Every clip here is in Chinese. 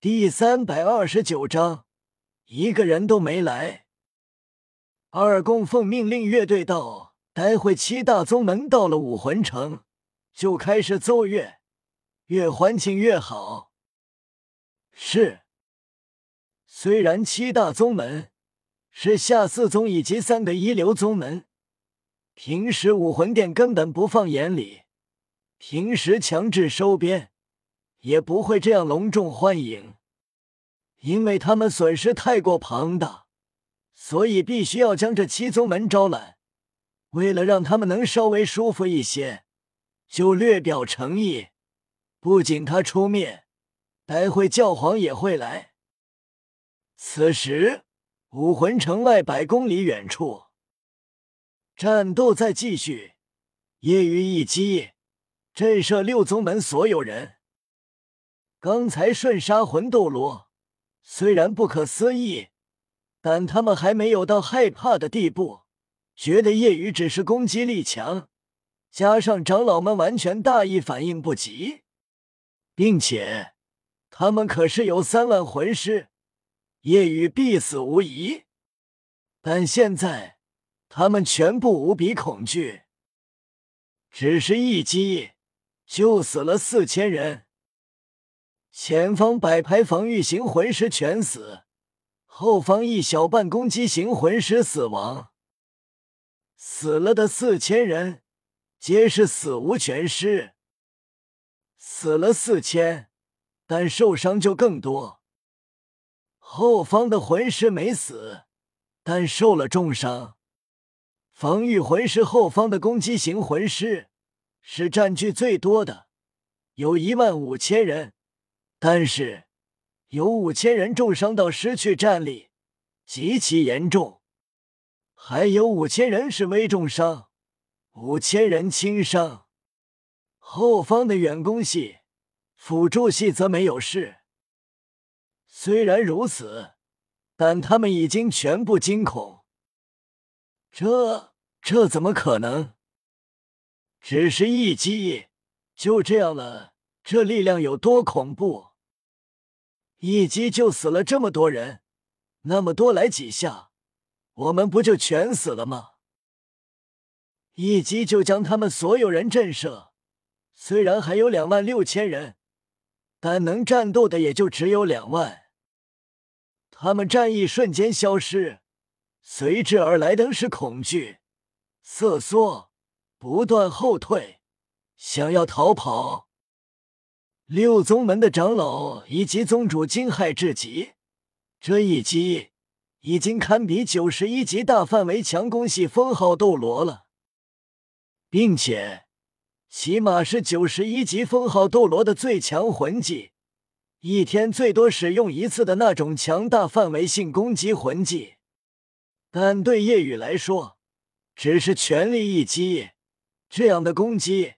第三百二十九章，一个人都没来。二供奉命令乐队到：“待会七大宗门到了武魂城，就开始奏乐，越欢庆越好。”是。虽然七大宗门是下四宗以及三个一流宗门，平时武魂殿根本不放眼里，平时强制收编。也不会这样隆重欢迎，因为他们损失太过庞大，所以必须要将这七宗门招揽。为了让他们能稍微舒服一些，就略表诚意。不仅他出面，待会教皇也会来。此时，武魂城外百公里远处，战斗在继续。夜雨一击，震慑六宗门所有人。刚才瞬杀魂斗罗，虽然不可思议，但他们还没有到害怕的地步，觉得夜雨只是攻击力强，加上长老们完全大意反应不及，并且他们可是有三万魂师，夜雨必死无疑。但现在他们全部无比恐惧，只是一击就死了四千人。前方百排防御型魂师全死，后方一小半攻击型魂师死亡。死了的四千人皆是死无全尸，死了四千，但受伤就更多。后方的魂师没死，但受了重伤。防御魂师后方的攻击型魂师是占据最多的，有一万五千人。但是，有五千人重伤到失去战力，极其严重；还有五千人是微重伤，五千人轻伤。后方的远攻系、辅助系则没有事。虽然如此，但他们已经全部惊恐。这这怎么可能？只是一击就这样了？这力量有多恐怖？一击就死了这么多人，那么多来几下，我们不就全死了吗？一击就将他们所有人震慑，虽然还有两万六千人，但能战斗的也就只有两万。他们战意瞬间消失，随之而来的是恐惧、瑟缩、不断后退，想要逃跑。六宗门的长老以及宗主惊骇至极，这一击已经堪比九十一级大范围强攻系封号斗罗了，并且起码是九十一级封号斗罗的最强魂技，一天最多使用一次的那种强大范围性攻击魂技。但对叶雨来说，只是全力一击，这样的攻击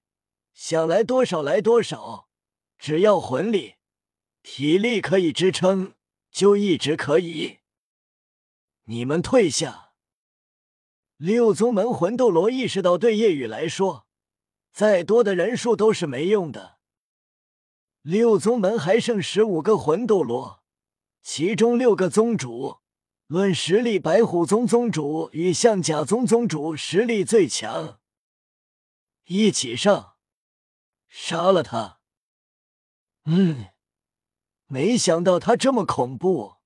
想来多少来多少。只要魂力、体力可以支撑，就一直可以。你们退下！六宗门魂斗罗意识到，对夜雨来说，再多的人数都是没用的。六宗门还剩十五个魂斗罗，其中六个宗主，论实力，白虎宗宗主与象甲宗宗主实力最强。一起上，杀了他！嗯，没想到他这么恐怖。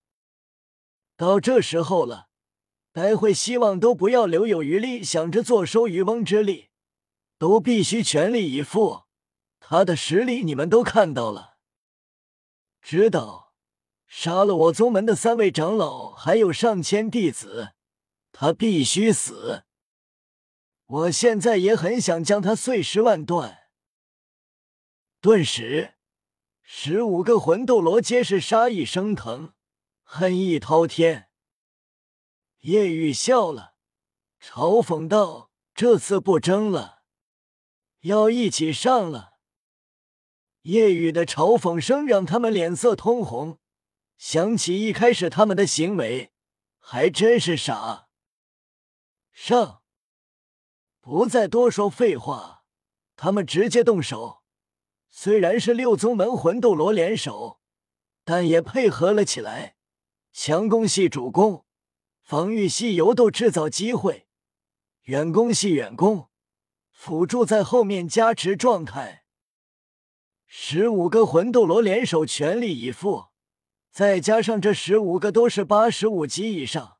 到这时候了，待会希望都不要留有余力想着坐收渔翁之利，都必须全力以赴。他的实力你们都看到了，知道杀了我宗门的三位长老，还有上千弟子，他必须死。我现在也很想将他碎尸万段。顿时。十五个魂斗罗皆是杀意升腾，恨意滔天。叶雨笑了，嘲讽道：“这次不争了，要一起上了。”叶雨的嘲讽声让他们脸色通红，想起一开始他们的行为，还真是傻。上！不再多说废话，他们直接动手。虽然是六宗门魂斗罗联手，但也配合了起来，强攻系主攻，防御系游斗制造机会，远攻系远攻，辅助在后面加持状态。十五个魂斗罗联手全力以赴，再加上这十五个都是八十五级以上，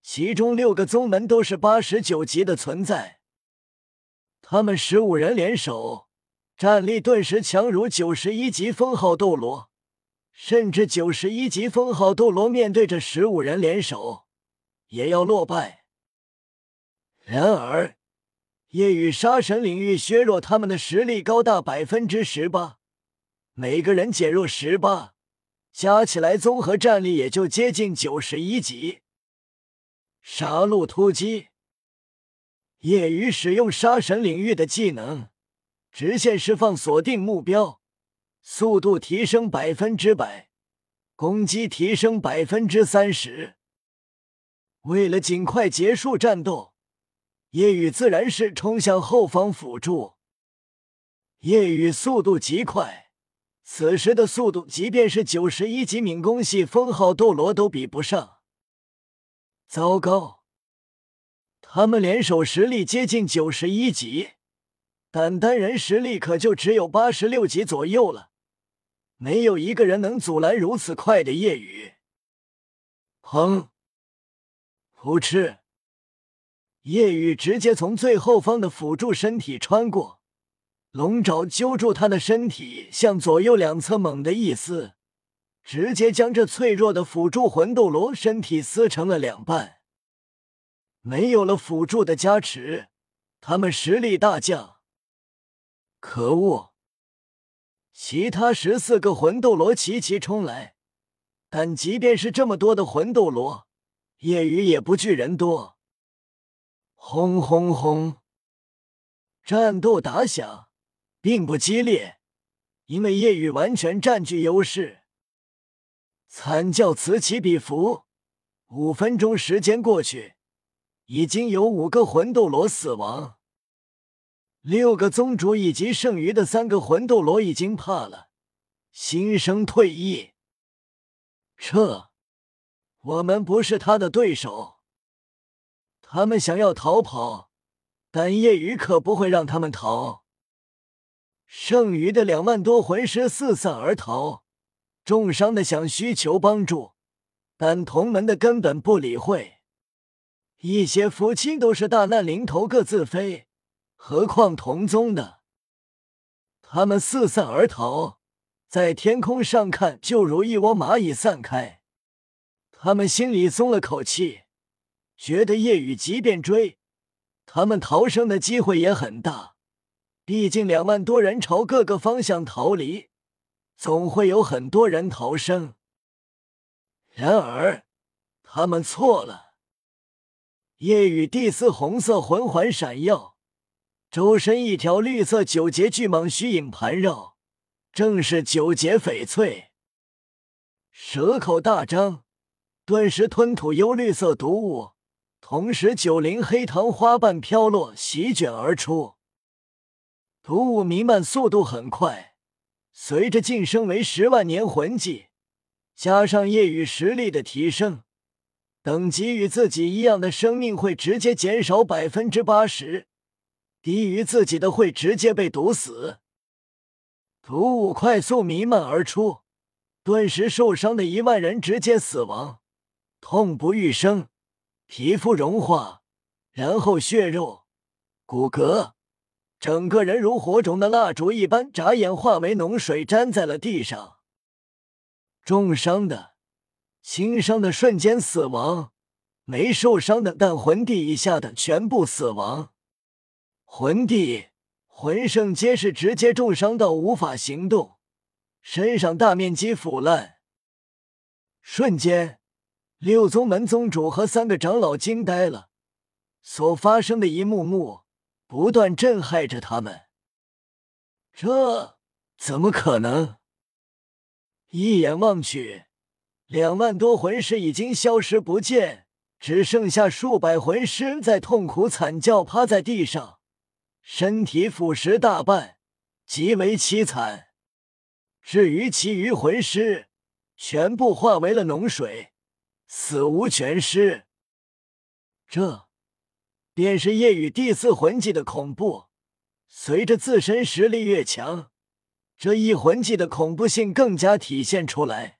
其中六个宗门都是八十九级的存在。他们十五人联手，战力顿时强如九十一级封号斗罗，甚至九十一级封号斗罗面对着十五人联手，也要落败。然而，夜雨杀神领域削弱他们的实力高达百分之十八，每个人减弱十八，加起来综合战力也就接近九十一级。杀戮突击。夜雨使用杀神领域的技能，直线释放锁定目标，速度提升百分之百，攻击提升百分之三十。为了尽快结束战斗，夜雨自然是冲向后方辅助。夜雨速度极快，此时的速度，即便是九十一级敏攻系封号斗罗都比不上。糟糕！他们联手实力接近九十一级，但单人实力可就只有八十六级左右了。没有一个人能阻拦如此快的夜雨。砰！扑哧！夜雨直接从最后方的辅助身体穿过，龙爪揪住他的身体，向左右两侧猛地一撕，直接将这脆弱的辅助魂斗罗身体撕成了两半。没有了辅助的加持，他们实力大降。可恶！其他十四个魂斗罗齐齐冲来，但即便是这么多的魂斗罗，夜雨也不惧人多。轰轰轰！战斗打响，并不激烈，因为夜雨完全占据优势。惨叫此起彼伏，五分钟时间过去。已经有五个魂斗罗死亡，六个宗主以及剩余的三个魂斗罗已经怕了，心生退意。撤，我们不是他的对手。他们想要逃跑，但夜雨可不会让他们逃。剩余的两万多魂师四散而逃，重伤的想需求帮助，但同门的根本不理会。一些夫妻都是大难临头各自飞，何况同宗的？他们四散而逃，在天空上看，就如一窝蚂蚁散开。他们心里松了口气，觉得夜雨即便追，他们逃生的机会也很大。毕竟两万多人朝各个方向逃离，总会有很多人逃生。然而，他们错了。夜雨第四红色魂环闪耀，周身一条绿色九节巨蟒虚影盘绕，正是九节翡翠。蛇口大张，顿时吞吐幽绿色毒物，同时九灵黑糖花瓣飘落，席卷而出。毒雾弥漫速度很快，随着晋升为十万年魂技，加上夜雨实力的提升。等级与自己一样的生命会直接减少百分之八十，低于自己的会直接被毒死。毒雾快速弥漫而出，顿时受伤的一万人直接死亡，痛不欲生，皮肤融化，然后血肉、骨骼，整个人如火种的蜡烛一般，眨眼化为脓水，粘在了地上。重伤的。轻伤的瞬间死亡，没受伤的但魂帝以下的全部死亡。魂帝魂圣皆是直接重伤到无法行动，身上大面积腐烂。瞬间，六宗门宗主和三个长老惊呆了，所发生的一幕幕不断震撼着他们。这怎么可能？一眼望去。两万多魂师已经消失不见，只剩下数百魂师在痛苦惨叫，趴在地上，身体腐蚀大半，极为凄惨。至于其余魂师，全部化为了脓水，死无全尸。这便是夜雨第四魂技的恐怖。随着自身实力越强，这一魂技的恐怖性更加体现出来。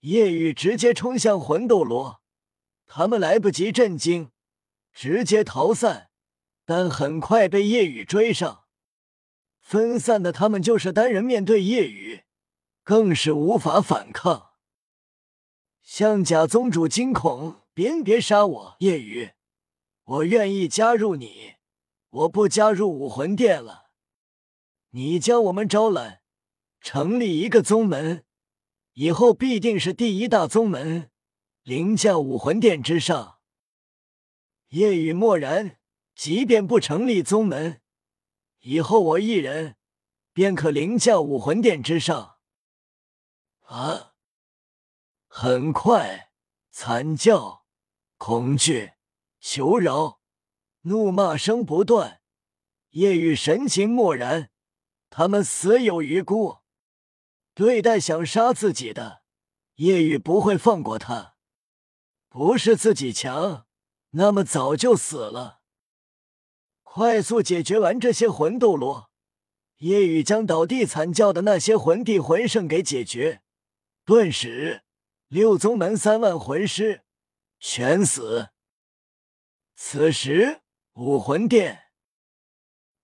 夜雨直接冲向魂斗罗，他们来不及震惊，直接逃散，但很快被夜雨追上。分散的他们就是单人面对夜雨，更是无法反抗。向甲宗主惊恐：“别别杀我，夜雨，我愿意加入你。”我不加入武魂殿了。你将我们招揽，成立一个宗门，以后必定是第一大宗门，凌驾武魂殿之上。夜雨默然，即便不成立宗门，以后我一人便可凌驾武魂殿之上。啊！很快，惨叫、恐惧、求饶。怒骂声不断，夜雨神情漠然。他们死有余辜，对待想杀自己的夜雨不会放过他。不是自己强，那么早就死了。快速解决完这些魂斗罗，夜雨将倒地惨叫的那些魂帝魂圣给解决。顿时，六宗门三万魂师全死。此时。武魂殿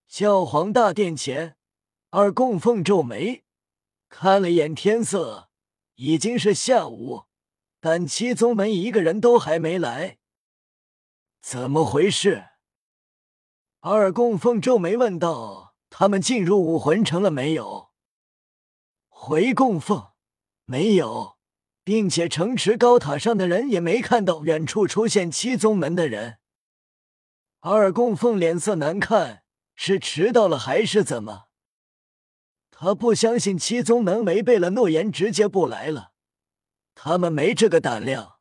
教皇大殿前，二供奉皱眉，看了眼天色，已经是下午，但七宗门一个人都还没来，怎么回事？二供奉皱眉问道：“他们进入武魂城了没有？”回供奉：“没有，并且城池高塔上的人也没看到远处出现七宗门的人。”二供奉脸色难看，是迟到了还是怎么？他不相信七宗门违背了诺言，直接不来了。他们没这个胆量。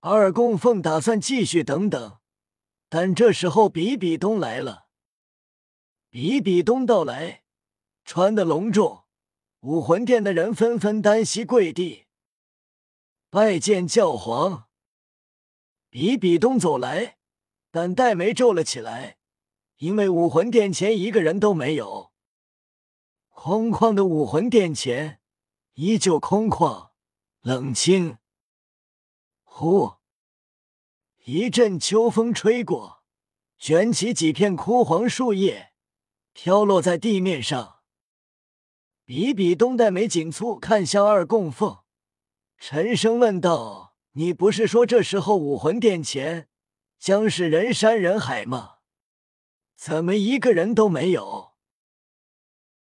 二供奉打算继续等等，但这时候比比东来了。比比东到来，穿的隆重，武魂殿的人纷纷单膝跪地，拜见教皇。比比东走来。但黛眉皱了起来，因为武魂殿前一个人都没有。空旷的武魂殿前依旧空旷冷清。呼，一阵秋风吹过，卷起几片枯黄树叶，飘落在地面上。比比东黛眉紧蹙，看向二供奉，沉声问道：“你不是说这时候武魂殿前？”将是人山人海吗？怎么一个人都没有？